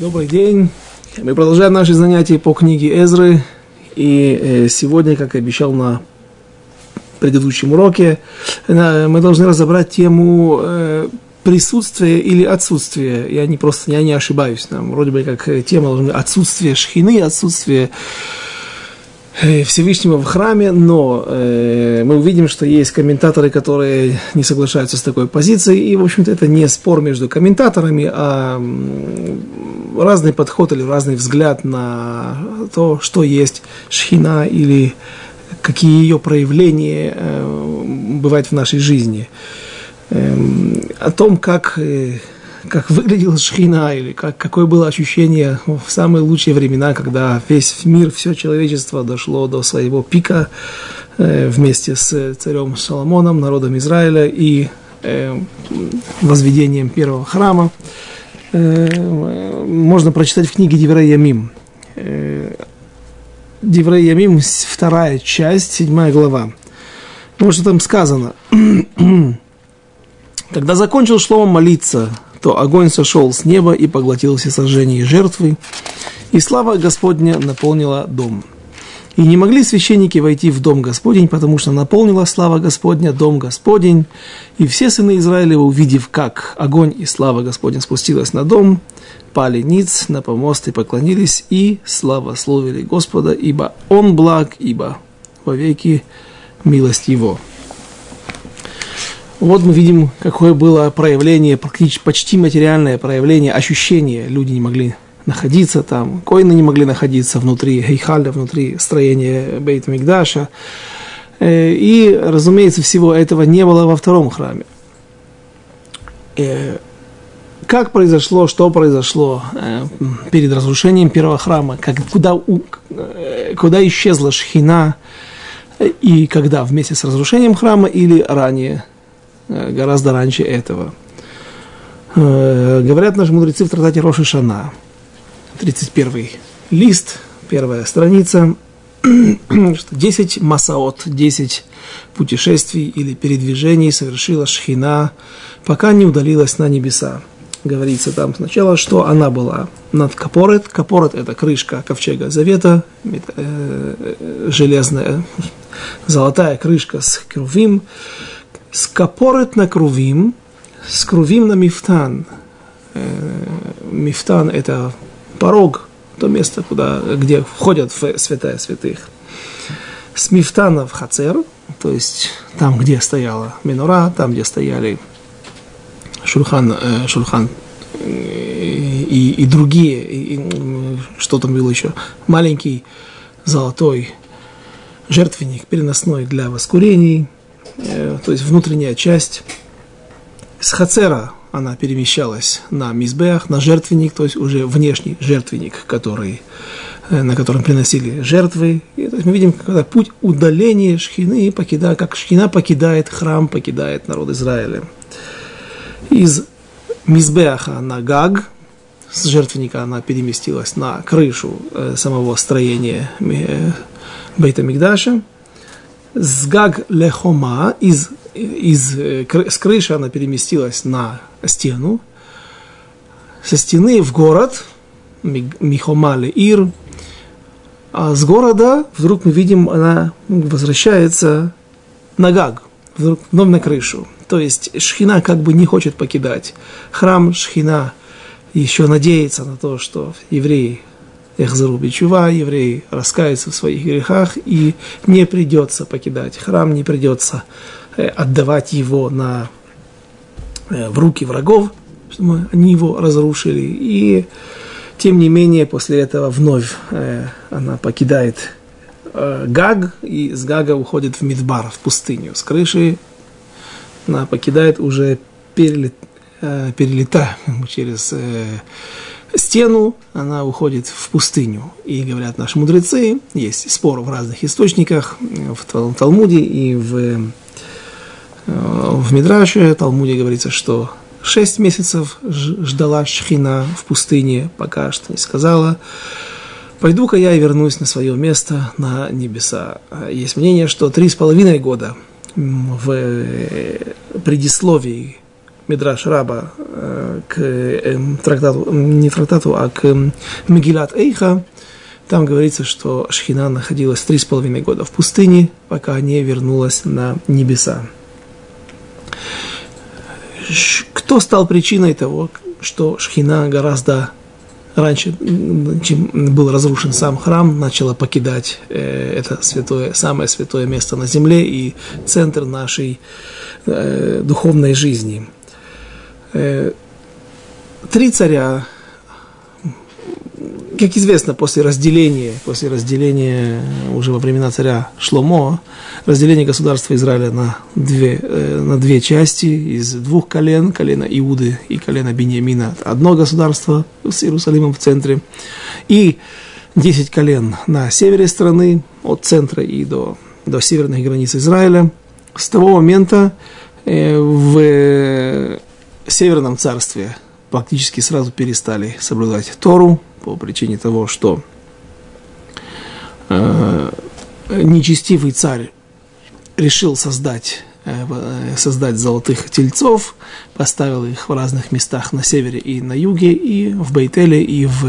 Добрый день. Мы продолжаем наши занятия по книге Эзры. И э, сегодня, как и обещал на предыдущем уроке, э, мы должны разобрать тему э, присутствия или отсутствия. Я не просто я не ошибаюсь. Там вроде бы как тема должна быть отсутствие шхины, отсутствие Всевышнего в храме, но э, мы увидим, что есть комментаторы, которые не соглашаются с такой позицией, и, в общем-то, это не спор между комментаторами, а разный подход или разный взгляд на то, что есть шхина или какие ее проявления э, бывают в нашей жизни. Э, о том, как э, как выглядела шхина, или как, какое было ощущение в самые лучшие времена, когда весь мир, все человечество дошло до своего пика э, вместе с царем Соломоном, народом Израиля и возведением первого храма. Э, можно прочитать в книге Диврей Ямим. Э, Диврей Ямим, вторая часть, седьмая глава. Вот что там сказано. Когда закончил Шлома молиться то огонь сошел с неба и поглотил все сожжения и жертвы, и слава Господня наполнила дом. И не могли священники войти в дом Господень, потому что наполнила слава Господня дом Господень. И все сыны Израилева, увидев, как огонь и слава Господня спустилась на дом, пали ниц на помост и поклонились, и славословили Господа, ибо Он благ, ибо вовеки милость Его. Вот мы видим, какое было проявление, почти материальное проявление, ощущение. Люди не могли находиться там, коины не могли находиться внутри Хейхаля, внутри строения Бейт Мигдаша. Э, и, разумеется, всего этого не было во втором храме. Э, как произошло, что произошло э, перед разрушением первого храма, как, куда, куда исчезла шхина, и когда вместе с разрушением храма или ранее – гораздо раньше этого. Говорят наши мудрецы в трактате Роши Шана, 31 лист, первая страница, что 10 масаот, 10 путешествий или передвижений совершила Шхина, пока не удалилась на небеса. Говорится там сначала, что она была над Капорет. Капорет – это крышка ковчега Завета, э, железная, золотая крышка с крувим скопорет на крувим, с крувим на мифтан. Э, мифтан – это порог, то место, куда, где входят в святая святых. С мифтана в хацер, то есть там, где стояла минура, там, где стояли шурхан, э, шурхан э, и, и другие, и, и, что там было еще, маленький золотой жертвенник переносной для воскурений – Э, то есть внутренняя часть. С хацера она перемещалась на мизбех, на жертвенник, то есть уже внешний жертвенник, который, э, на котором приносили жертвы. И, то есть мы видим, когда путь удаления шхины, покидает, как шхина покидает храм, покидает народ Израиля. Из мизбеха на гаг, с жертвенника она переместилась на крышу э, самого строения э, Бейта Мигдаша – с гаг лехома, из, из, с крыши она переместилась на стену, со стены в город, Михома Ир, а с города вдруг мы видим, она возвращается на Гаг, вдруг вновь на крышу. То есть Шхина как бы не хочет покидать. Храм, Шхина еще надеется на то, что евреи Эхзару Бичува, евреи раскаются в своих грехах, и не придется покидать храм, не придется э, отдавать его на, в руки врагов, чтобы они его разрушили. И тем не менее, после этого вновь э, она покидает Гаг, и с Гага уходит в Мидбар, в пустыню. С крыши она покидает уже перелет, перелетая через стену, она уходит в пустыню. И говорят наши мудрецы, есть спор в разных источниках, в Талмуде и в, э, в Мидраше. Талмуде говорится, что шесть месяцев ждала Шхина в пустыне, пока что не сказала. Пойду-ка я и вернусь на свое место на небеса. Есть мнение, что три с половиной года в э, предисловии Мидраш Раба э, к э, трактату, не трактату, а к э, Мегилат Эйха, там говорится, что Шхина находилась три с половиной года в пустыне, пока не вернулась на небеса. Кто стал причиной того, что Шхина гораздо раньше, чем был разрушен сам храм, начала покидать э, это святое, самое святое место на земле и центр нашей э, духовной жизни. Э, три царя как известно, после разделения, после разделения уже во времена царя Шломо, разделение государства Израиля на две, э, на две части из двух колен, колена Иуды и колена Бениамина, одно государство с Иерусалимом в центре, и десять колен на севере страны, от центра и до, до северных границ Израиля. С того момента э, в Северном царстве практически сразу перестали соблюдать Тору, по причине того, что э, нечестивый царь решил создать, э, создать золотых тельцов, поставил их в разных местах на севере и на юге, и в Бейтеле, и в,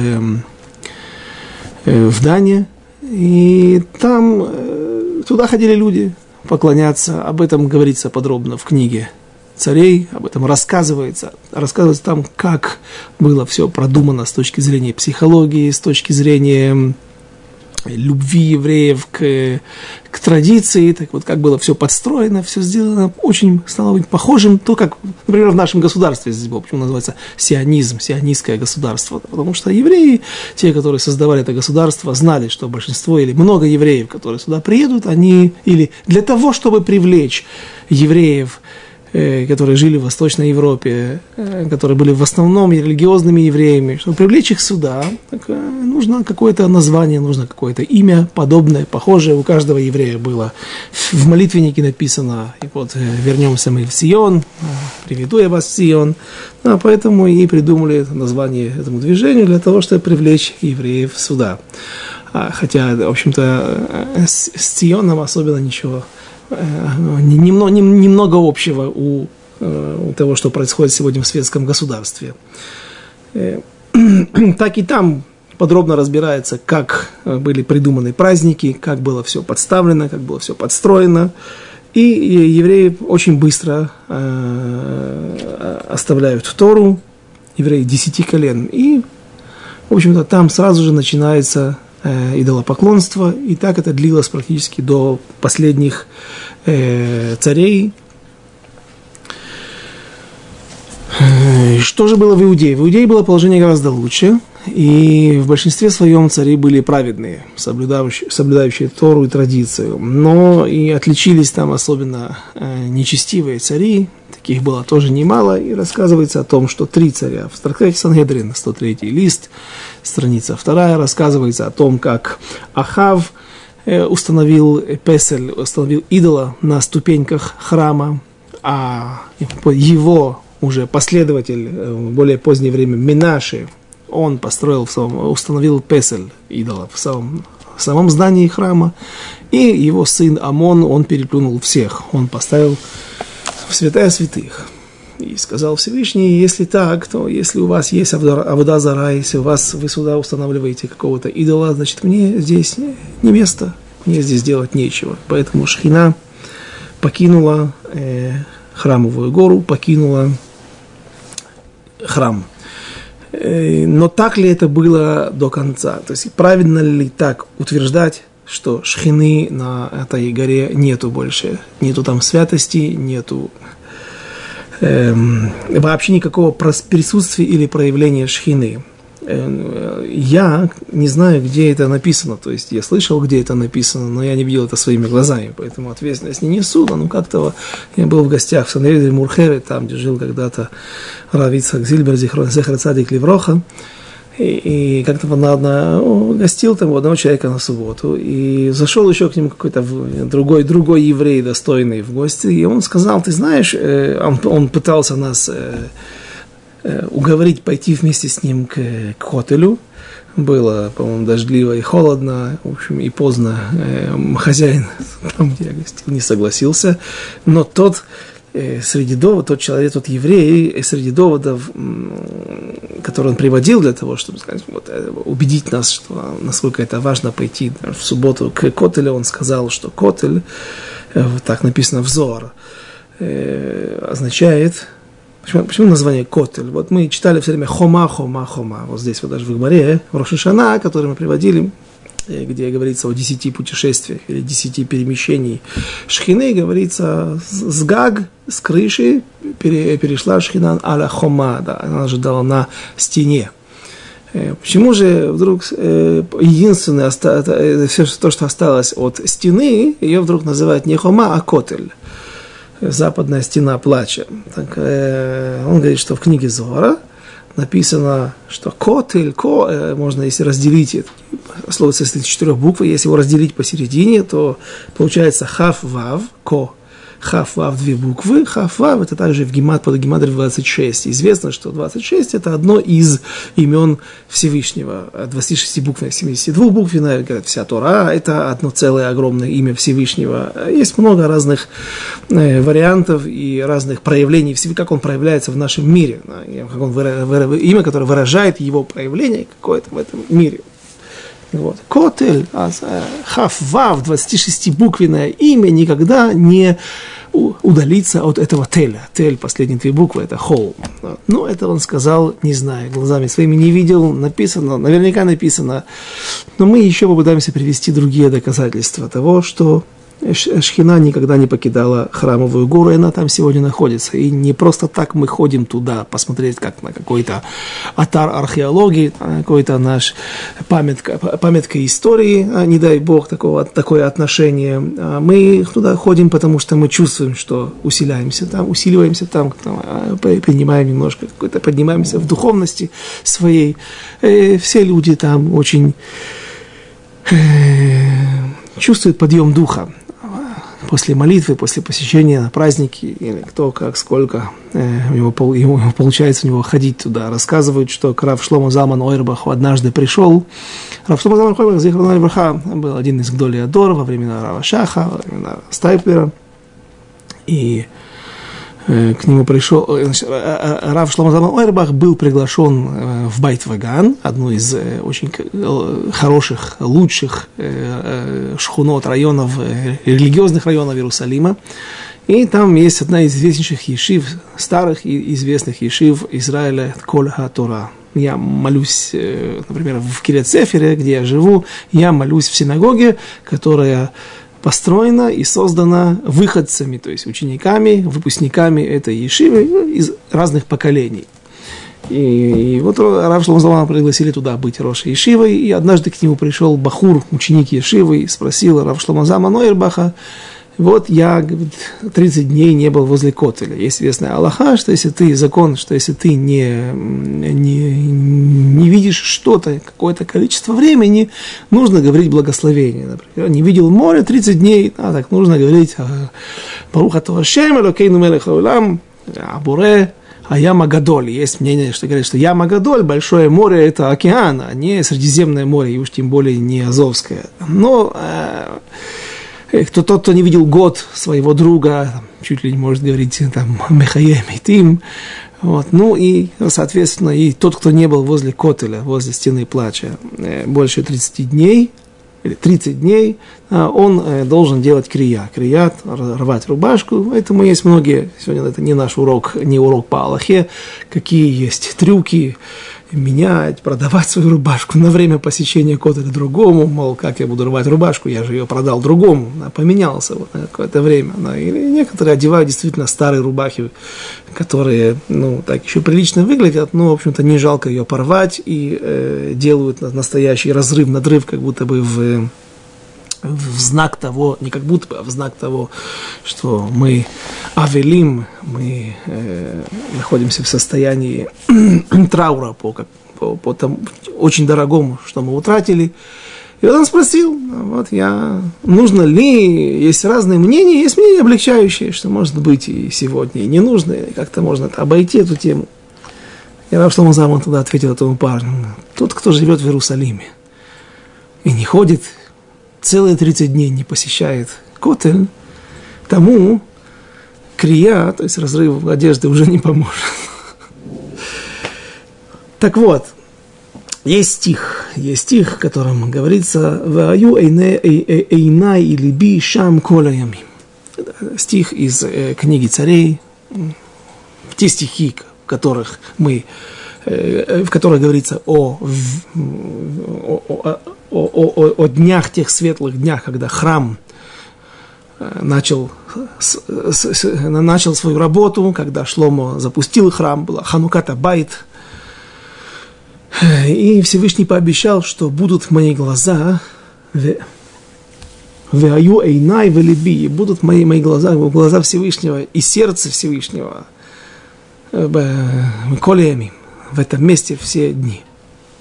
э, в Дане. И там э, туда ходили люди поклоняться. Об этом говорится подробно в книге царей, об этом рассказывается. Рассказывается там, как было все продумано с точки зрения психологии, с точки зрения любви евреев к, к традиции, так вот как было все подстроено, все сделано, очень стало быть похожим, то, как, например, в нашем государстве здесь было, почему называется сионизм, сионистское государство, потому что евреи, те, которые создавали это государство, знали, что большинство или много евреев, которые сюда приедут, они, или для того, чтобы привлечь евреев которые жили в Восточной Европе, э, которые были в основном религиозными евреями, чтобы привлечь их сюда, так, э, нужно какое-то название, нужно какое-то имя подобное, похожее у каждого еврея было. В молитвеннике написано, и вот вернемся мы в Сион, приведу я вас в Сион, а поэтому и придумали название этому движению для того, чтобы привлечь евреев сюда. А, хотя, в общем-то, с, Сионом особенно ничего Э, немного, немного общего у, э, у того, что происходит сегодня в светском государстве. Э, так и там подробно разбирается, как были придуманы праздники, как было все подставлено, как было все подстроено. И евреи очень быстро оставляют Тору, евреи десяти колен. И, в общем-то, там сразу же начинается э, идолопоклонства, и так это длилось практически до последних э, царей. Э, что же было в Иудее? В Иудее было положение гораздо лучше, и в большинстве своем цари были праведные, соблюдающие, соблюдающие Тору и традицию. Но и отличились там особенно э, нечестивые цари, таких было тоже немало, и рассказывается о том, что три царя. В трактате Сангедрин, 103 лист, страница вторая, рассказывается о том, как Ахав э, установил Песель, установил идола на ступеньках храма, а его уже последователь э, в более позднее время Минаши, он построил, в самом, установил Песель идола в самом, в самом здании храма, и его сын Амон, он переплюнул всех, он поставил в святая святых. И сказал Всевышний, если так, то если у вас есть Авда Зара, если у вас вы сюда устанавливаете какого-то идола, значит, мне здесь не место, мне здесь делать нечего. Поэтому Шхина покинула э, храмовую гору, покинула храм. Э, но так ли это было до конца? То есть правильно ли так утверждать, что шхины на этой горе нету больше, нету там святости, нету эм, вообще никакого присутствия или проявления шхины. Эм, я не знаю, где это написано, то есть я слышал, где это написано, но я не видел это своими глазами, поэтому ответственность не несу, но ну как-то я был в гостях в Санреде Мурхере, там, где жил когда-то Равицхак Зильбер, Зихрон Зехар Левроха, и, и как-то он одна, гостил там у одного человека на субботу, и зашел еще к нему какой-то другой, другой еврей достойный в гости, и он сказал, ты знаешь, э, он, он пытался нас э, э, уговорить пойти вместе с ним к, к хотелю, было, по-моему, дождливо и холодно, в общем, и поздно. Хозяин, там, где я гостил, не согласился, но тот среди доводов, тот человек, тот еврей, э, среди доводов, которые он приводил для того, чтобы сказать, вот, э, убедить нас, что насколько это важно пойти в субботу к Котелю, он сказал, что Котель, так написано взор, означает, Почему, почему название Котель? Вот мы читали все время Хома, Хома, Хома. Вот здесь вот даже в Игмаре, в Рошишана, который мы приводили, где говорится о десяти путешествиях или десяти перемещений шхины, говорится с гаг, с крыши перешла шхина аля хома, да, она ожидала на стене. Э, почему же вдруг э, единственное, э, все то, что осталось от стены, ее вдруг называют не хома, а котель? Западная стена плача. Так, он говорит, что в книге Зора – написано, что котель, ко, э, можно, если разделить, слово состоит из четырех букв, если его разделить посередине, то получается хав, вав, ко, Хав Вав две буквы. Хав Вав это также в гемат под гематрии 26. Известно, что 26 это одно из имен Всевышнего. 26 букв, 72 буквенная, говорят, вся Тора, это одно целое огромное имя Всевышнего. Есть много разных э, вариантов и разных проявлений, как он проявляется в нашем мире. Как он, имя, которое выражает его проявление какое-то в этом мире. Вот. Котель, а, хав, вав, 26-буквенное имя никогда не удалиться от этого теля. Тель, последние две буквы, это холм. Ну, это он сказал, не знаю, глазами своими не видел, написано, наверняка написано. Но мы еще попытаемся привести другие доказательства того, что Шхина никогда не покидала храмовую гору, и она там сегодня находится. И не просто так мы ходим туда посмотреть, как на какой-то атар археологии, какой-то наш памятка, памятка истории, а не дай бог такого, такое отношение. А мы туда ходим, потому что мы чувствуем, что усиляемся там, усиливаемся там, там а, принимаем немножко какой-то, поднимаемся в духовности своей. И э, все люди там очень э, чувствуют подъем духа после молитвы, после посещения на праздники, или кто как, сколько э, его, ему, получается у него ходить туда. Рассказывают, что Крав Шлома Заман Ойрбах однажды пришел. Рав Шлома Заман Ойрбах, Зихрон Ойрбаха, был один из Гдоли Адор во времена Рава Шаха, во времена Стайплера. И Э, к нему пришел, э, э, Рав Шломазам Ойрбах был приглашен в Байт-Ваган, одну из очень хороших, лучших шхунот районов, религиозных районов Иерусалима. И там есть одна из известнейших ешив, старых и известных ешив Израиля Коль Тора. Я молюсь, например, в Кирецефере, где я живу, я молюсь в синагоге, которая построена и создана выходцами, то есть учениками, выпускниками этой ешивы из разных поколений. И, и вот Рав Шломзалама пригласили туда быть Рошей Ешивой, и однажды к нему пришел Бахур, ученик Ешивы, и спросил Рав Шломазама Нойербаха, вот я, говорит, 30 дней не был возле Котеля. Есть известная Аллаха, что если ты, закон, что если ты не, не, не видишь что-то, какое-то количество времени, нужно говорить благословение. Например, не видел море 30 дней, а так нужно говорить Баруха Тавашем, Элокейну Мелех Аулам, Абуре, а Яма Гадоль. Есть мнение, что говорят, что Яма Гадоль, большое море, это океан, а не Средиземное море, и уж тем более не Азовское. Но э, кто тот, кто не видел год своего друга, чуть ли не может говорить там Михаем и Тим, вот. Ну и, соответственно, и тот, кто не был возле Котеля, возле стены плача, э, больше 30 дней, или 30 дней, а, он э, должен делать крия. Крият, рвать рубашку. Поэтому есть многие, сегодня это не наш урок, не урок по Аллахе, какие есть трюки, менять, продавать свою рубашку на время посещения котеля другому, мол, как я буду рвать рубашку, я же ее продал другому, а поменялся вот на какое-то время. Да. Или некоторые одевают действительно старые рубахи, которые, ну, так еще прилично выглядят, но, в общем-то, не жалко ее порвать и э, делают настоящий разрыв, надрыв, как будто бы в в знак того, не как будто бы, а в знак того, что мы авелим, мы э, находимся в состоянии траура по, как, по, по тому очень дорогому, что мы утратили. И он спросил, вот я, нужно ли, есть разные мнения, есть мнения облегчающие, что может быть и сегодня, и не нужно, как-то можно обойти эту тему. И Рав Шломо Заман тогда ответил этому парню, тот, кто живет в Иерусалиме и не ходит целые 30 дней не посещает Котель, тому крия, то есть разрыв одежды уже не поможет. Так вот, есть стих, есть стих, в котором говорится «Ваю эйнай и либи шам коляями». Стих из э, книги царей, те стихи, в которых мы, э, в которых говорится о, о, о, о, о, о днях, тех светлых днях, когда храм э, начал, с, с, начал свою работу, когда Шломо запустил храм, была Хануката Байт, и Всевышний пообещал, что будут мои глаза, Веаю эйнай велиби, будут мои, мои глаза, глаза Всевышнего и сердце Всевышнего, колеями, в этом месте все дни.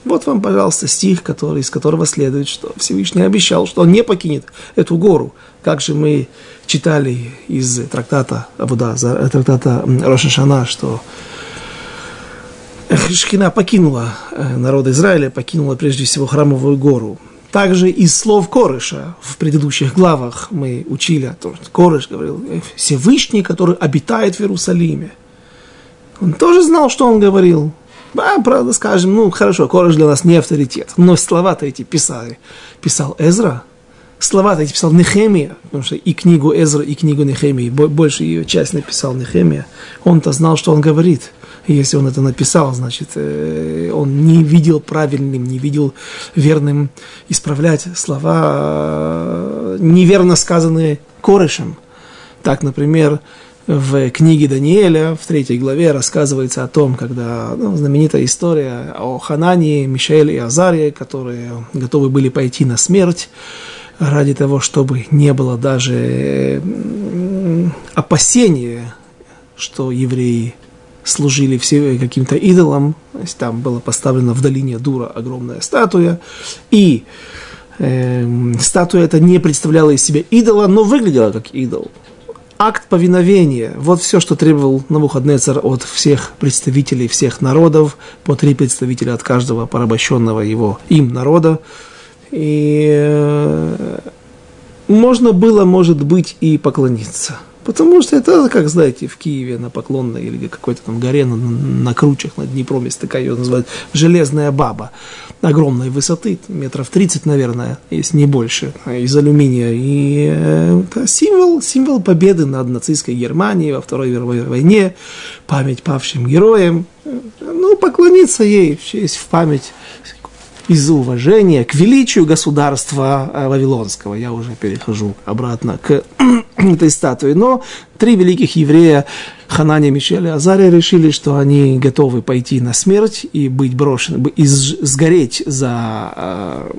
Вот вам, пожалуйста, стих, который, из которого следует, что Всевышний обещал, что он не покинет эту гору. Как же мы читали из трактата Абуда, трактата Роша Шана, что Шхина покинула э, народ Израиля, покинула прежде всего храмовую гору. Также из слов Корыша в предыдущих главах мы учили о том, что Корыш говорил, «Э, Всевышний, который обитает в Иерусалиме. Он тоже знал, что он говорил. А, правда, скажем, ну хорошо, Корыш для нас не авторитет, но слова-то эти писали. Писал Эзра, слова-то эти писал Нехемия, потому что и книгу Эзра, и книгу Нехемии, больше ее часть написал Нехемия. Он-то знал, что он говорит. Если он это написал, значит, э, он не видел правильным, не видел верным исправлять слова, э, неверно сказанные Корышем. Так, например, в книге Даниэля, в третьей главе, рассказывается о том, когда ну, знаменитая история о Ханании, Мишеле и Азаре, которые готовы были пойти на смерть ради того, чтобы не было даже опасения, что евреи служили все каким-то идолам. То есть там была поставлена в долине Дура огромная статуя. И э, статуя эта не представляла из себя идола, но выглядела как идол акт повиновения. Вот все, что требовал Навуходнецер от всех представителей всех народов, по три представителя от каждого порабощенного его им народа. И э, можно было, может быть, и поклониться – Потому что это, как знаете, в Киеве на Поклонной или какой-то там горе на, на кручах над Днепром есть такая, ее называют железная баба огромной высоты, метров 30, наверное, если не больше, из алюминия. И э, это символ, символ победы над нацистской Германией во Второй мировой войне, память павшим героям. Ну, поклониться ей в честь, в память из уважения к величию государства э, Вавилонского. Я уже перехожу обратно к этой статуе. Но три великих еврея, Ханания, Мишель и Азария, решили, что они готовы пойти на смерть и быть брошены, и сгореть за э,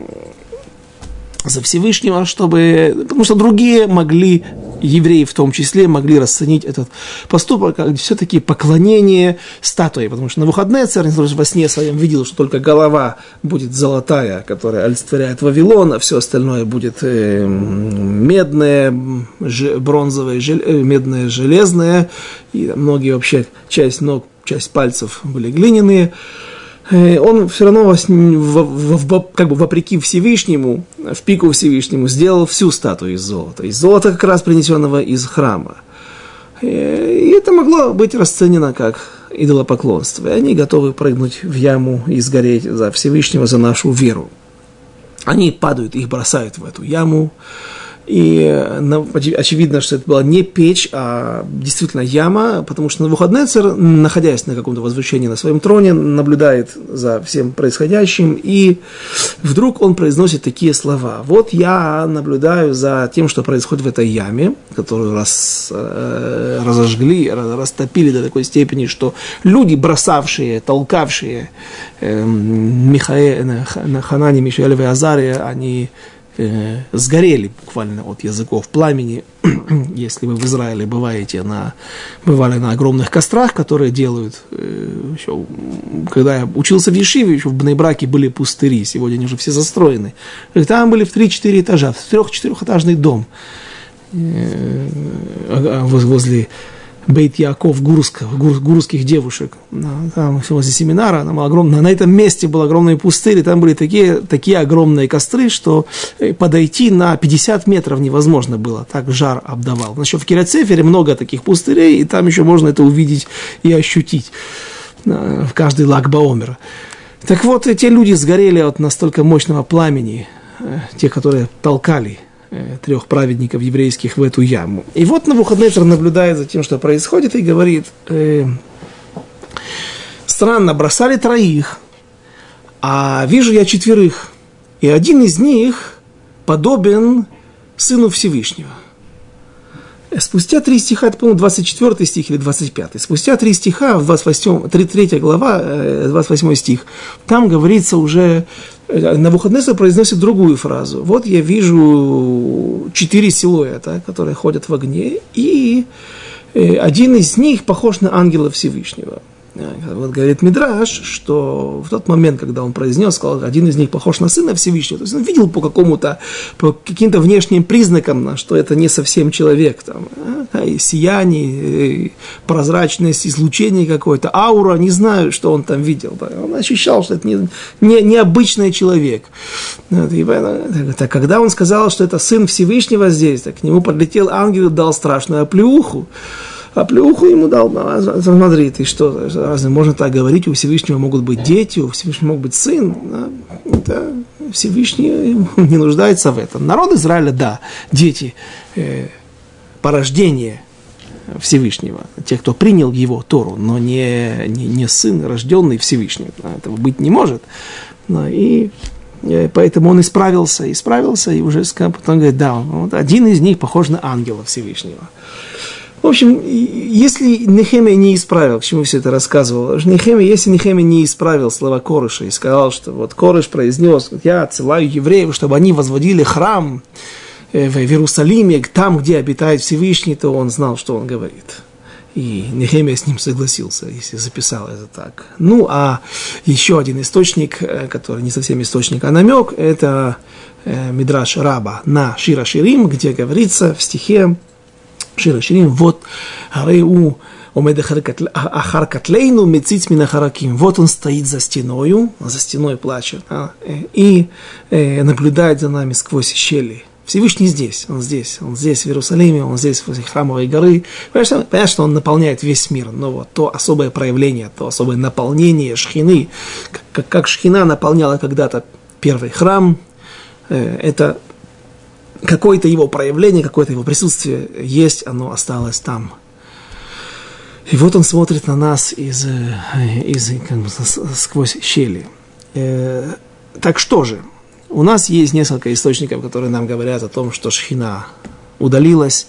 за Всевышнего, чтобы, потому что другие могли, евреи в том числе, могли расценить этот поступок как все-таки поклонение статуе, потому что на выходные царь во сне своем видел, что только голова будет золотая, которая олицетворяет Вавилон, а все остальное будет э, медное, бронзовое, жел, э, медное, железное, и многие вообще часть ног, часть пальцев были глиняные. Э, он все равно как бы вопреки Всевышнему, в пику Всевышнему, сделал всю статую из золота. Из золота как раз принесенного из храма. Э, и это могло быть расценено как идолопоклонство. И они готовы прыгнуть в яму и сгореть за Всевышнего, за нашу веру. Они падают, их бросают в эту яму. И э, очевидно, что это была не печь, а действительно яма, потому что на выходные царь, находясь на каком-то возвышении на своем троне, наблюдает за всем происходящим, и вдруг он произносит такие слова. Вот я наблюдаю за тем, что происходит в этой яме, которую раз, э, разожгли, растопили до такой степени, что люди, бросавшие, толкавшие э, Михаэ, Ханани, Мишель и Азария, они э, сгорели буквально от языков пламени. Если вы в Израиле бываете на, бывали на огромных кострах, которые делают, э, еще, когда я учился в Ешиве, еще в Бнейбраке были пустыри, сегодня они уже все застроены. Там были в 3-4 этажа, в трех-четырехэтажный дом э, возле Бейт Яков Гурского, гур, гурских девушек. Там возле семинара, там огромное, на этом месте был огромный пустырь, и там были такие, такие огромные костры, что э, подойти на 50 метров невозможно было, так жар обдавал. Значит, в Кирацефере много таких пустырей, и там еще можно это увидеть и ощутить в каждый лагбаомер. Так вот, эти люди сгорели от настолько мощного пламени, э, те, которые толкали трех праведников еврейских в эту яму. И вот Навуходнецер наблюдает за тем, что происходит, и говорит, э, странно, бросали троих, а вижу я четверых, и один из них подобен Сыну Всевышнего. Спустя три стиха, это, по-моему, 24 стих или 25. Спустя три стиха, в 28, 33 глава, 28 э, стих, там говорится уже, э, Навуходнесор произносит другую фразу. Вот я вижу четыре силуэта, которые ходят в огне, и э, один из них похож на ангела Всевышнего. Вот говорит Мидраш, что в тот момент, когда он произнес, сказал, один из них похож на сына Всевышнего, то есть он видел по какому-то, по каким-то внешним признакам, что это не совсем человек, там, а, сияние, прозрачность, излучение какое-то, аура, не знаю, что он там видел. Да. Он ощущал, что это не, не, необычный человек. И, это, когда он сказал, что это сын Всевышнего здесь, так к нему подлетел ангел и дал страшную оплеуху а плюху ему дал, а, смотри, ты что, разве можно так говорить, у Всевышнего могут быть дети, у Всевышнего мог быть сын, это Всевышний не нуждается в этом. Народ Израиля, да, дети, э, порождение Всевышнего, те, кто принял его Тору, но не, не, не сын, рожденный Всевышним, этого быть не может. И э, Поэтому он исправился, исправился, и уже потом говорит, да, вот один из них похож на ангела Всевышнего. В общем, если Нехемия не исправил, к чему все это рассказывал, Нехемия, если Нехемия не исправил слова Корыша и сказал, что вот Корыш произнес, я отсылаю евреев, чтобы они возводили храм э, в Иерусалиме, там, где обитает Всевышний, то он знал, что он говорит. И Нехемия с ним согласился, если записал это так. Ну, а еще один источник, э, который не совсем источник, а намек, это э, Мидраш Раба на Шира Ширим, где говорится в стихе Шира Ширим, вот Аре у омед ахар катлейну мецит минахараким. Вот он стоит за стеною, за стеной плачет, а, и э, наблюдает за нами сквозь щели. Всевышний здесь, он здесь, он здесь в Иерусалиме, он здесь в Храмовой горы. Понятно, понятно, что он наполняет весь мир, но вот то особое проявление, то особое наполнение шхины, как, как шхина наполняла когда-то первый храм, это какое-то его проявление, какое-то его присутствие есть, оно осталось там. И вот он смотрит на нас из, э, из, как бы, сквозь щели. Э, так что же? У нас есть несколько источников, которые нам говорят о том, что Шхина удалилась.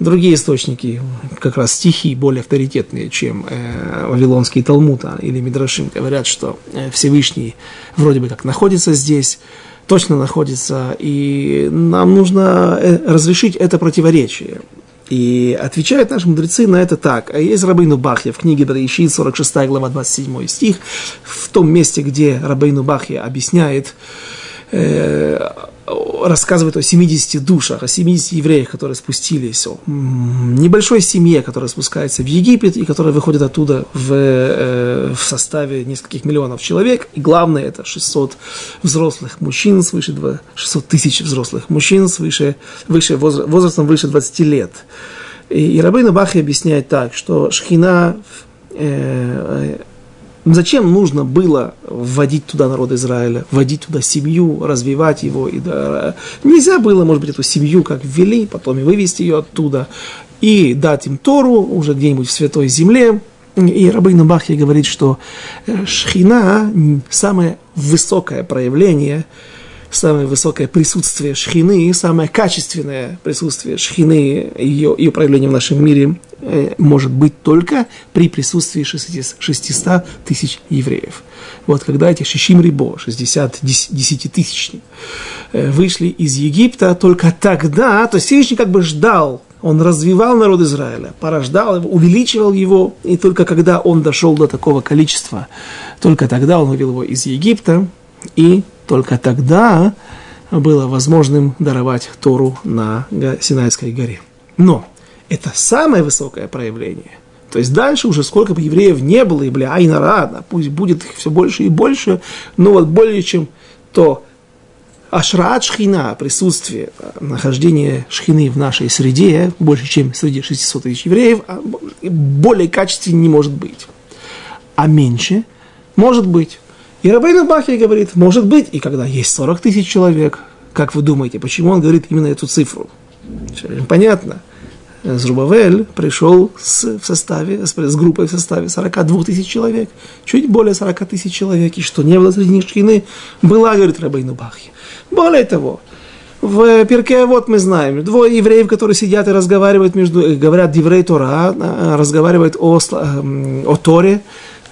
Другие источники, как раз стихи, более авторитетные, чем э, Вавилонский Талмуд или Мидрашим, говорят, что э, Всевышний вроде бы как находится здесь, точно находится, и нам нужно э, разрешить это противоречие. И отвечают наши мудрецы на это так. А есть Рабейну Бахья в книге Браишит, 46 глава, 27 стих, в том месте, где Рабейну Бахья объясняет э, рассказывает о 70 душах, о 70 евреях, которые спустились, о небольшой семье, которая спускается в Египет и которая выходит оттуда в, э, в составе нескольких миллионов человек. И главное, это 600 взрослых мужчин, свыше 2, 600 тысяч взрослых мужчин, свыше, выше, возрастом выше 20 лет. И, и Рабейна Бахи объясняет так, что Шхина э, Зачем нужно было вводить туда народ Израиля, вводить туда семью, развивать его? И, да, нельзя было, может быть, эту семью как ввели, потом и вывести ее оттуда, и дать им Тору уже где-нибудь в Святой Земле. И Рабейна Бахья говорит, что э, шхина – самое высокое проявление – самое высокое присутствие шхины, самое качественное присутствие шхины, ее, ее проявление в нашем мире э, может быть только при присутствии 600 тысяч евреев. Вот когда эти шишим рибо, 60 десятитысячник, э, вышли из Египта, только тогда, то есть Всевышний как бы ждал он развивал народ Израиля, порождал его, увеличивал его, и только когда он дошел до такого количества, только тогда он вывел его из Египта, и только тогда было возможным даровать Тору на Синайской горе. Но это самое высокое проявление. То есть дальше уже сколько бы евреев не было, и бля, айна рада, пусть будет их все больше и больше, но вот более чем то ашраат шхина, присутствие, нахождение шхины в нашей среде, больше, чем среди 600 тысяч евреев, а более качественнее не может быть. А меньше может быть. И Рабейн Бахи говорит, может быть, и когда есть 40 тысяч человек, как вы думаете, почему он говорит именно эту цифру? Понятно. Зрубавель пришел с, в составе, с, с группой в составе 42 тысяч человек, чуть более 40 тысяч человек, и что не было среди них шхины, была, говорит Рабейну Бахи. Более того, в Перке вот мы знаем, двое евреев, которые сидят и разговаривают между, говорят еврей Тора, а, разговаривают о, о Торе, э,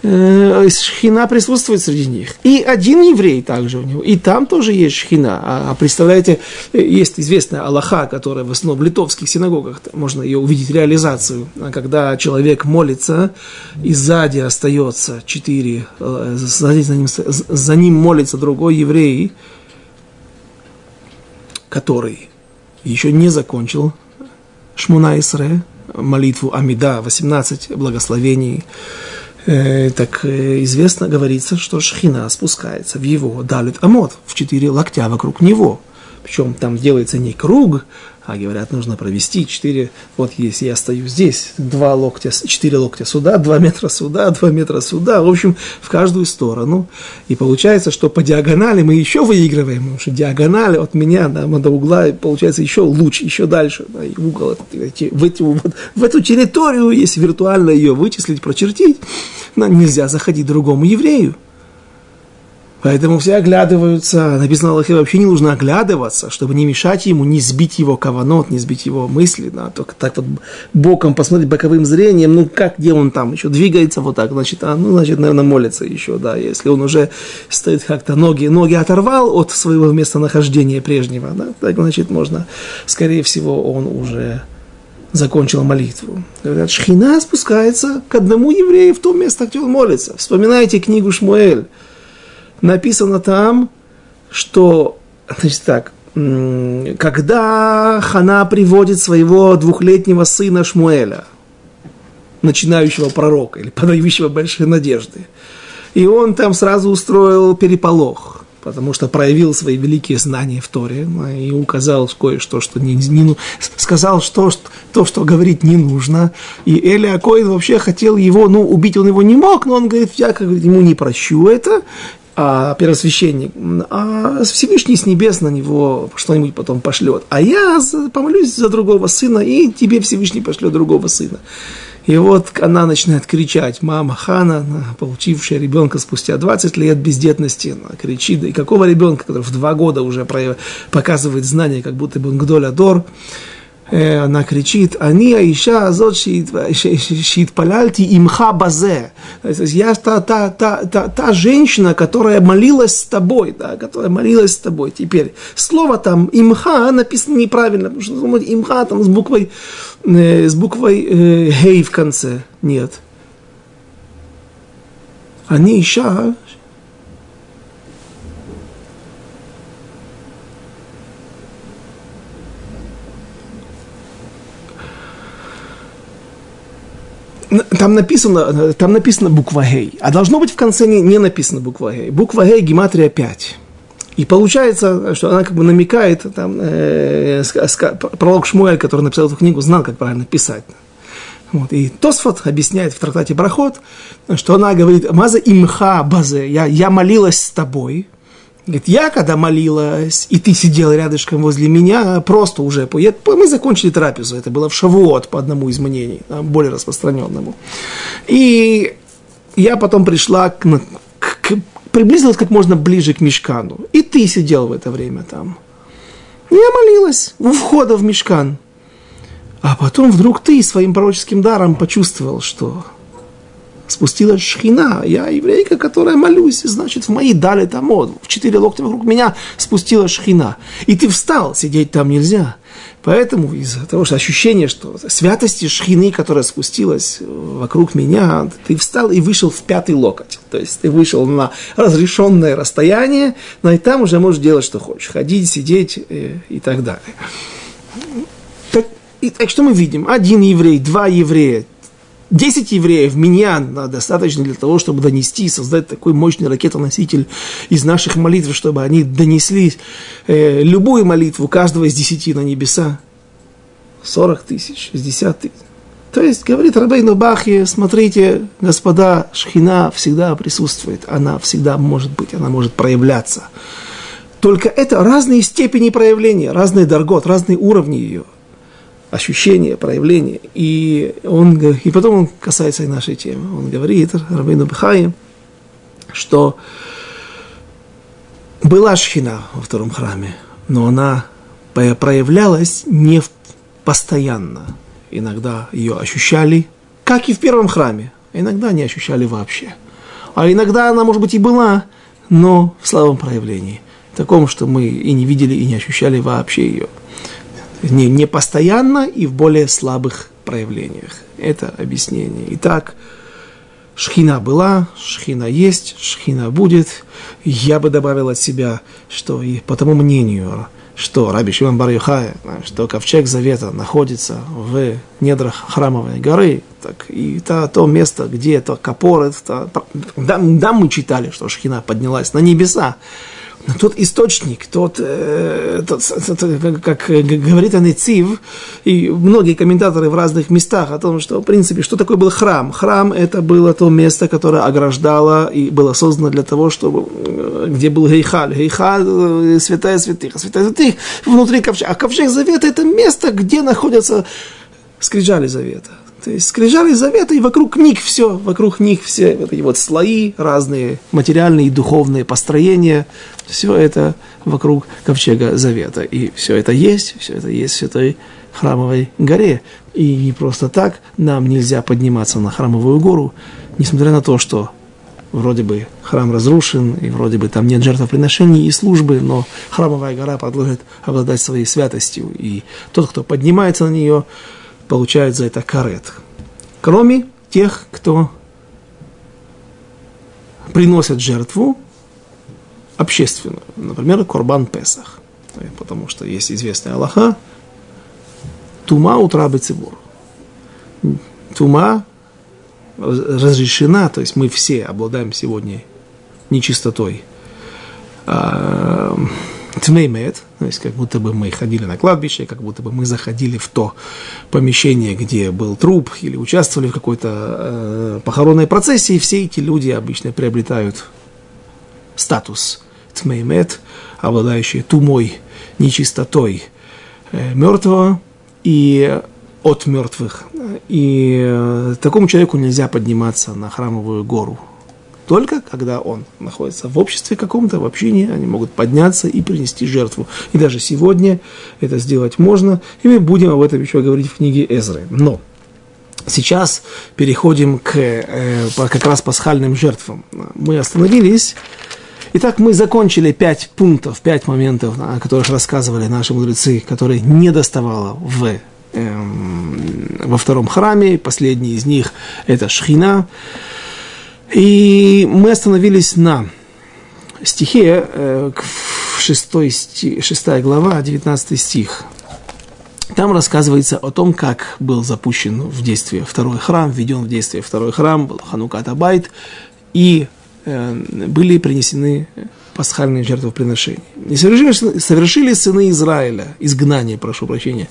шхина присутствует среди них. И один еврей также у него, и там тоже есть шхина. А, а представляете, есть известная Аллаха, которая в основном в литовских синагогах, можно ее увидеть реализацию, когда человек молится, и сзади остается четыре, э, сзади за ним, за ним молится другой еврей, который еще не закончил Шмуна Исре, молитву Амида, 18 благословений, э, так э, известно, говорится, что Шхина спускается в его Далит Амот, в четыре локтя вокруг него. Причем там делается не круг, а говорят, нужно провести 4, вот если я стою здесь, 2 локтя, 4 локтя сюда, 2 метра сюда, 2 метра сюда, в общем, в каждую сторону. И получается, что по диагонали мы еще выигрываем, потому что диагонали от меня да, до угла получается еще лучше, еще дальше. Да, и угол, в, эти, вот, в эту территорию, если виртуально ее вычислить, прочертить, нам нельзя заходить другому еврею. Поэтому все оглядываются. Написано, Аллахе вообще не нужно оглядываться, чтобы не мешать ему, не сбить его каванот, не сбить его мысли. Да, только так вот боком посмотреть боковым зрением, ну как, где он там еще двигается вот так, значит, а, ну, значит, наверное, молится еще, да, если он уже стоит как-то, ноги, ноги оторвал от своего местонахождения прежнего, да, так, значит, можно, скорее всего, он уже закончил молитву. Говорят, шхина спускается к одному еврею в то место, где он молится. Вспоминайте книгу Шмуэль написано там, что, значит так, когда Хана приводит своего двухлетнего сына Шмуэля, начинающего пророка или подающего большие надежды, и он там сразу устроил переполох, потому что проявил свои великие знания в Торе и указал кое-что, что не, не, ну, сказал что, что, то, что говорить не нужно. И Эли Акоин вообще хотел его, ну, убить он его не мог, но он говорит, я как ему не прощу это, а, первосвященник, а Всевышний с небес на него что-нибудь потом пошлет. А я помолюсь за другого сына, и тебе Всевышний пошлет другого сына. И вот она начинает кричать, мама Хана, получившая ребенка спустя 20 лет бездетности, она кричит, и какого ребенка, который в два года уже показывает знания, как будто бы он Гдоля Дор, она кричит, «Они Аиша азот шиитпаляльти имха базе». Я та, та, та, та, та женщина, которая молилась с тобой, да, которая молилась с тобой. Теперь слово там имха написано неправильно, потому что думать имха там с буквой, э, с буквой э, гей в конце. Нет. Они Иша там написано, там написано буква Гей, а должно быть в конце не, не написано буква Гей. Буква Гей гематрия 5. И получается, что она как бы намекает, там, э, пророк Шмуэль, который написал эту книгу, знал, как правильно писать. Вот. И Тосфот объясняет в трактате Проход, что она говорит, Маза имха базе, я, я молилась с тобой, Говорит, я когда молилась, и ты сидел рядышком возле меня, просто уже, мы закончили трапезу, это было в Шавуот по одному из мнений, более распространенному. И я потом пришла к, к приблизилась как можно ближе к мешкану, и ты сидел в это время там. Я молилась у входа в мешкан. А потом вдруг ты своим пророческим даром почувствовал, что спустилась шхина, я еврейка, которая молюсь, значит, в мои дали там, вот, в четыре локтя вокруг меня спустилась шхина. И ты встал, сидеть там нельзя. Поэтому из-за того, что ощущение, что святости шхины, которая спустилась вокруг меня, ты встал и вышел в пятый локоть. То есть ты вышел на разрешенное расстояние, но и там уже можешь делать, что хочешь. Ходить, сидеть и, э, и так далее. Так И так что мы видим? Один еврей, два еврея, десять евреев, миньян, да, достаточно для того, чтобы донести, создать такой мощный ракетоноситель из наших молитв, чтобы они донесли э, любую молитву каждого из десяти на небеса. 40 тысяч, 60 тысяч. То есть, говорит Рабейну Бахи, смотрите, господа, шхина всегда присутствует, она всегда может быть, она может проявляться. Только это разные степени проявления, разные даргот, разные уровни ее, ощущения, проявления. И, он, и потом он касается и нашей темы. Он говорит, Рабейну Бахи, что была шхина во втором храме, но она проявлялась не постоянно – Иногда ее ощущали, как и в первом храме, а иногда не ощущали вообще. А иногда она, может быть, и была, но в слабом проявлении. Таком, что мы и не видели, и не ощущали вообще ее. Не, не постоянно и в более слабых проявлениях. Это объяснение. Итак, Шхина была, шхина есть, шхина будет. Я бы добавил от себя, что и по тому мнению что Раби Шимон бар что ковчег завета находится в недрах храмовой горы, так и это то место, где это капор, это, да, да, мы читали, что Шхина поднялась на небеса, тот источник, тот, э, тот, тот как говорит Анецив, и многие комментаторы в разных местах о том, что, в принципе, что такое был храм. Храм – это было то место, которое ограждало и было создано для того, чтобы, э, где был Гейхаль. Гейхаль э, – святая святых, святая святых внутри ковчега. А ковчег завета – это место, где находятся скрижали завета. То есть скрижали завета, и вокруг них все, вокруг них все вот эти вот слои, разные материальные и духовные построения, все это вокруг ковчега завета. И все это есть, все это есть в Святой Храмовой горе. И не просто так нам нельзя подниматься на Храмовую гору, несмотря на то, что вроде бы храм разрушен, и вроде бы там нет жертвоприношений и службы, но Храмовая гора продолжает обладать своей святостью. И тот, кто поднимается на нее, получают за это карет. Кроме тех, кто приносят жертву общественную, например, Корбан Песах. Потому что есть известная Аллаха, тума утрабы цибур. Тума разрешена, то есть мы все обладаем сегодня нечистотой. А, тмеймет, то есть как будто бы мы ходили на кладбище, как будто бы мы заходили в то помещение, где был труп, или участвовали в какой-то э, похоронной процессии, все эти люди обычно приобретают статус тмеймет, обладающие тумой, нечистотой э, мертвого и от мертвых. И э, такому человеку нельзя подниматься на храмовую гору, только когда он находится в обществе каком-то, в общине, они могут подняться и принести жертву. И даже сегодня это сделать можно, и мы будем об этом еще говорить в книге Эзры. Но сейчас переходим к э, как раз пасхальным жертвам. Мы остановились Итак, мы закончили пять пунктов, пять моментов, о которых рассказывали наши мудрецы, которые не доставало в, эм, во втором храме. Последний из них – это шхина. И мы остановились на стихе, э, 6, стих, 6 глава, 19 стих. Там рассказывается о том, как был запущен в действие второй храм, введен в действие второй храм, был Ханукат Абайт, и э, были принесены пасхальные жертвоприношения. И совершили, совершили сыны Израиля, изгнание, прошу прощения,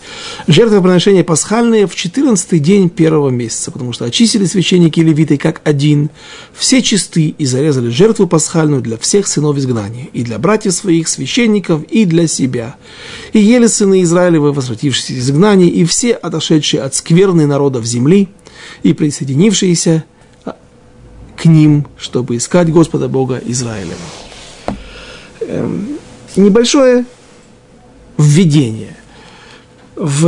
жертвоприношения пасхальные в 14 день первого месяца, потому что очистили священники и левиты как один, все чисты и зарезали жертву пасхальную для всех сынов изгнания, и для братьев своих, священников, и для себя. И ели сыны Израилевы, возвратившиеся из изгнания, и все отошедшие от скверны народов земли, и присоединившиеся к ним, чтобы искать Господа Бога Израилева. Эм, небольшое введение. В,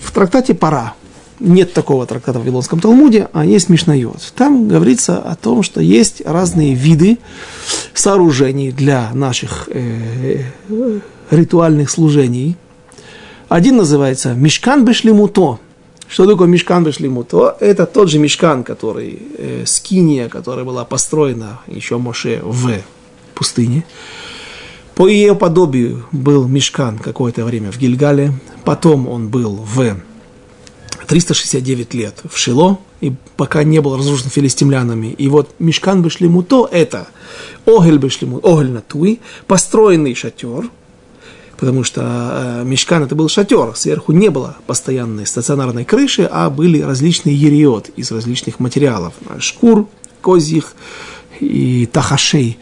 в трактате «Пора» нет такого трактата в Вавилонском Талмуде, а есть Мишнайот. Там говорится о том, что есть разные виды сооружений для наших э, ритуальных служений. Один называется Мишкан Бешлимуто. Что такое Мишкан Бешлимуто? Это тот же Мишкан, который, э, скиния, которая была построена еще Моше в пустыне. По ее подобию был Мешкан какое-то время в Гильгале, потом он был в 369 лет в Шило, и пока не был разрушен филистимлянами. И вот Мешкан Бешлемуто – это Огель Бешлемут, Огель Натуи, построенный шатер, потому что э, Мешкан это был шатер, сверху не было постоянной стационарной крыши, а были различные ериот из различных материалов, шкур, козьих и тахашей.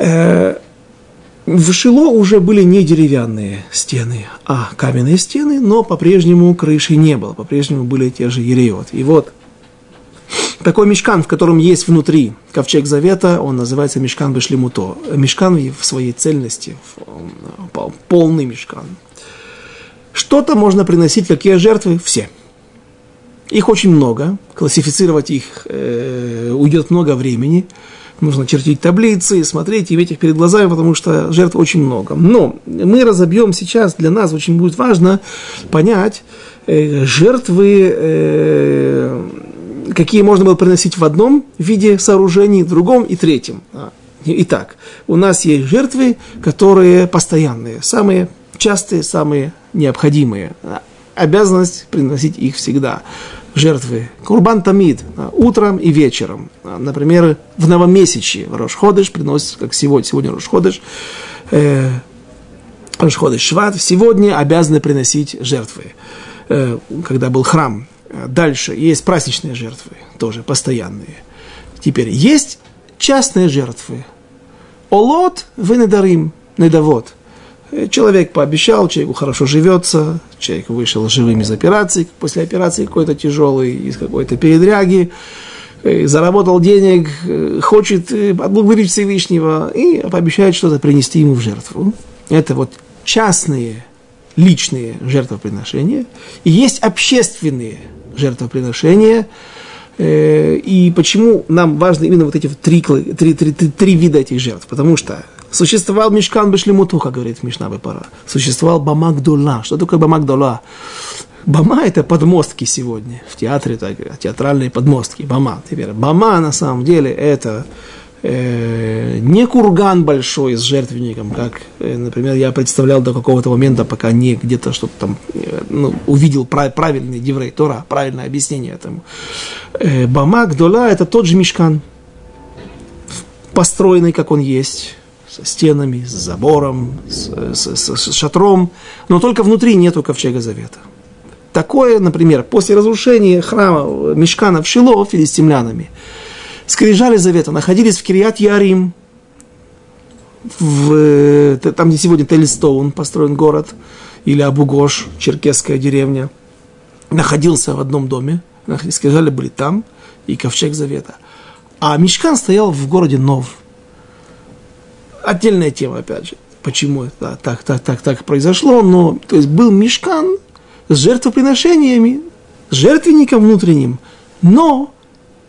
Э, в Шило уже были не деревянные стены, а каменные стены, но по-прежнему крыши не было, по-прежнему были те же ереот. И вот такой мешкан, в котором есть внутри ковчег завета, он называется мешкан бешлемуто. Мешкан в своей цельности, полный мешкан. Что-то можно приносить, какие жертвы? Все. Их очень много, классифицировать их э, уйдет много времени нужно чертить таблицы, смотреть, иметь их перед глазами, потому что жертв очень много. Но мы разобьем сейчас, для нас очень будет важно понять э, жертвы, э, какие можно было приносить в одном виде сооружений, в другом и третьем. А, итак, у нас есть жертвы, которые постоянные, самые частые, самые необходимые. Обязанность приносить их всегда жертвы. Курбан Тамид утром и вечером. Например, в новомесячье Рошходыш приносит, как сегодня, сегодня Рошходыш, э, Рошходыш Шват, сегодня обязаны приносить жертвы, э, когда был храм. Дальше есть праздничные жертвы, тоже постоянные. Теперь есть частные жертвы. Олот вы недарим, недовод. Человек пообещал, человеку хорошо живется, человек вышел живым из операции, после операции какой-то тяжелый, из какой-то передряги, э, заработал денег, э, хочет э, отблагодарить Всевышнего и пообещает что-то принести ему в жертву. Это вот частные, личные жертвоприношения. И есть общественные жертвоприношения. И почему нам важно именно вот эти три, три, три, три, три вида этих жертв? Потому что Существовал Мешкан Бешлемуту, как говорит Мишна Бепара. Существовал Бамагдула. Что такое Бамагдула? Бама – это подмостки сегодня. В театре так, театральные подмостки. Бама. Теперь Бама на самом деле это э, не курган большой с жертвенником, как, э, например, я представлял до какого-то момента, пока не где-то что-то там э, ну, увидел прав, правильный Деврей Тора, правильное объяснение этому. Э, Бама Гдола – это тот же мешкан, построенный, как он есть, со стенами, с забором, с, с, с, с шатром, но только внутри нету ковчега завета. Такое, например, после разрушения храма Мешкана в Шило филистимлянами, скрижали завета находились в Кириат Ярим, в, э, там, где сегодня Телистоун построен город, или Абугош, черкесская деревня, находился в одном доме, скрижали были там, и ковчег завета. А Мешкан стоял в городе Нов – отдельная тема, опять же, почему это так, так, так, так произошло, но, то есть, был мешкан с жертвоприношениями, с жертвенником внутренним, но,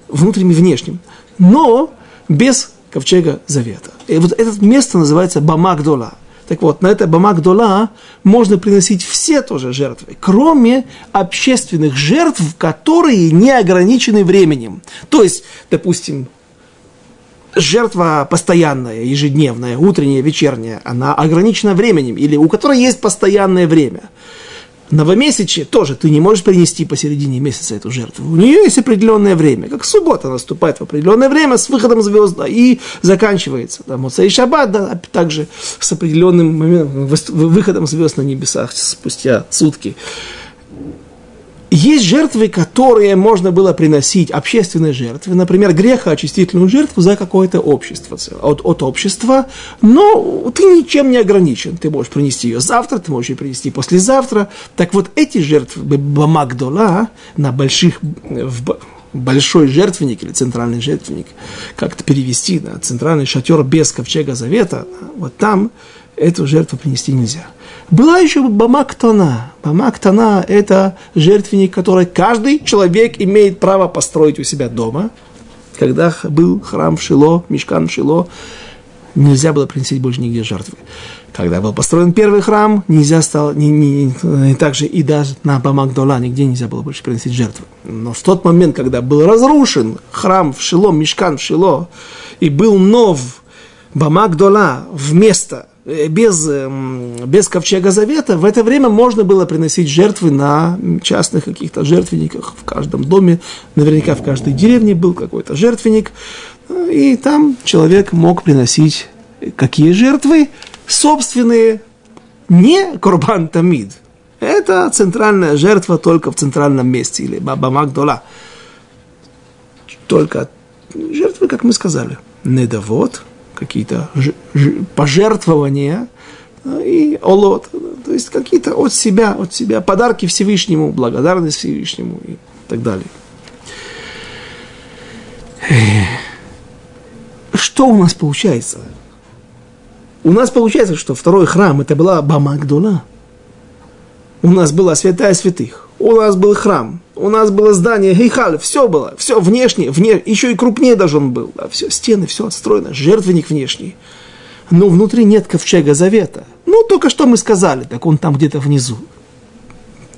внутренним и внешним, но без ковчега завета. И вот это место называется Бамагдола. Так вот, на это Бамагдола можно приносить все тоже жертвы, кроме общественных жертв, которые не ограничены временем. То есть, допустим, жертва постоянная, ежедневная, утренняя, вечерняя, она ограничена временем, или у которой есть постоянное время. Новомесячие тоже ты не можешь принести посередине месяца эту жертву. У нее есть определенное время, как суббота наступает в определенное время с выходом звезд и заканчивается. Да, Моца и Шаббат, да, также с определенным моментом, выходом звезд на небесах спустя сутки. Есть жертвы, которые можно было приносить, общественные жертвы, например, грехоочистительную жертву за какое-то общество, от, от общества, но ты ничем не ограничен. Ты можешь принести ее завтра, ты можешь ее принести послезавтра. Так вот, эти жертвы Бамагдола на больших, в большой жертвенник или центральный жертвенник, как-то перевести, да, центральный шатер без ковчега завета, вот там эту жертву принести нельзя. Была еще Бамактана. Бамактана – это жертвенник, который каждый человек имеет право построить у себя дома. Когда был храм в Шило, мешкан в Шило, нельзя было принести больше нигде жертвы. Когда был построен первый храм, нельзя стало, не, не, не, также и даже на Бамагдола нигде нельзя было больше приносить жертвы. Но в тот момент, когда был разрушен храм в Шило, мешкан в Шило, и был нов Бамагдола вместо, без, эм, без ковчега завета, в это время можно было приносить жертвы на частных каких-то жертвенниках в каждом доме, наверняка в каждой деревне был какой-то жертвенник, и там человек мог приносить какие жертвы? Собственные, не Корбан Тамид. Это центральная жертва только в центральном месте, или Баба Магдола. Только жертвы, как мы сказали, недовод, какие-то пожертвования и олот, то есть какие-то от себя, от себя, подарки Всевышнему, благодарность Всевышнему и так далее. Что у нас получается? У нас получается, что второй храм это была Бамагдула. У нас была святая святых. У нас был храм. У нас было здание Гейхаль. Все было. Все внешне. Вне, еще и крупнее даже он был. Да, все, стены, все отстроено. Жертвенник внешний. Но внутри нет ковчега завета. Ну, только что мы сказали. Так он там где-то внизу.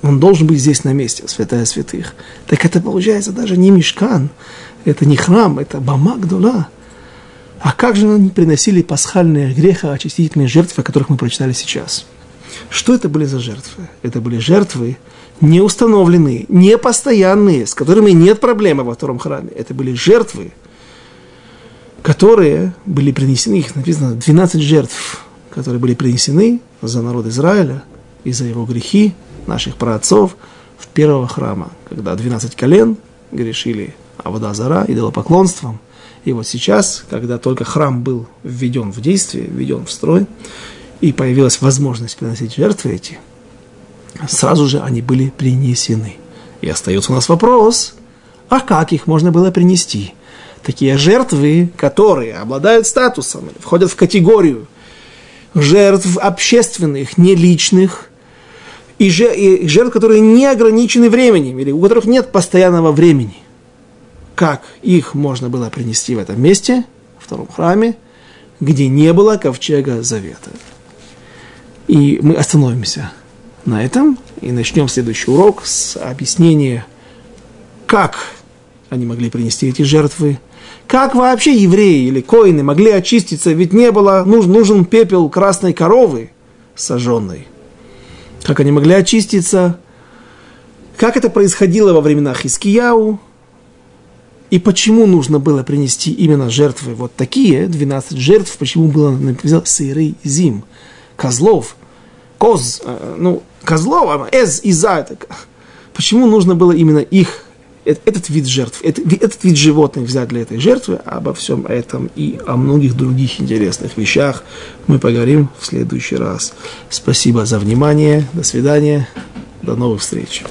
Он должен быть здесь на месте, святая святых. Так это получается даже не мешкан, это не храм, это Бамагдула. А как же они приносили пасхальные греха, очистительные жертвы, о которых мы прочитали сейчас? Что это были за жертвы? Это были жертвы не установленные, не постоянные, с которыми нет проблемы во втором храме. Это были жертвы, которые были принесены, их написано 12 жертв, которые были принесены за народ Израиля и за его грехи, наших праотцов, в первого храма, когда 12 колен грешили Авода Зара, идолопоклонством – и вот сейчас, когда только храм был введен в действие, введен в строй, и появилась возможность приносить жертвы эти, сразу же они были принесены. И остается у нас вопрос, а как их можно было принести? Такие жертвы, которые обладают статусом, входят в категорию жертв общественных, не личных, и жертв, которые не ограничены временем, или у которых нет постоянного времени – как их можно было принести в этом месте, в втором храме, где не было ковчега завета. И мы остановимся на этом. И начнем следующий урок с объяснения, как они могли принести эти жертвы, как вообще евреи или коины могли очиститься, ведь не было, нужен, нужен пепел красной коровы сожженной. Как они могли очиститься, как это происходило во времена Хискияу, и почему нужно было принести именно жертвы? Вот такие, 12 жертв, почему было написано сырый зим, козлов, коз, э, ну, козлов, а эз и за, это, почему нужно было именно их, этот вид жертв, этот, этот вид животных взять для этой жертвы, обо всем этом и о многих других интересных вещах мы поговорим в следующий раз. Спасибо за внимание, до свидания, до новых встреч.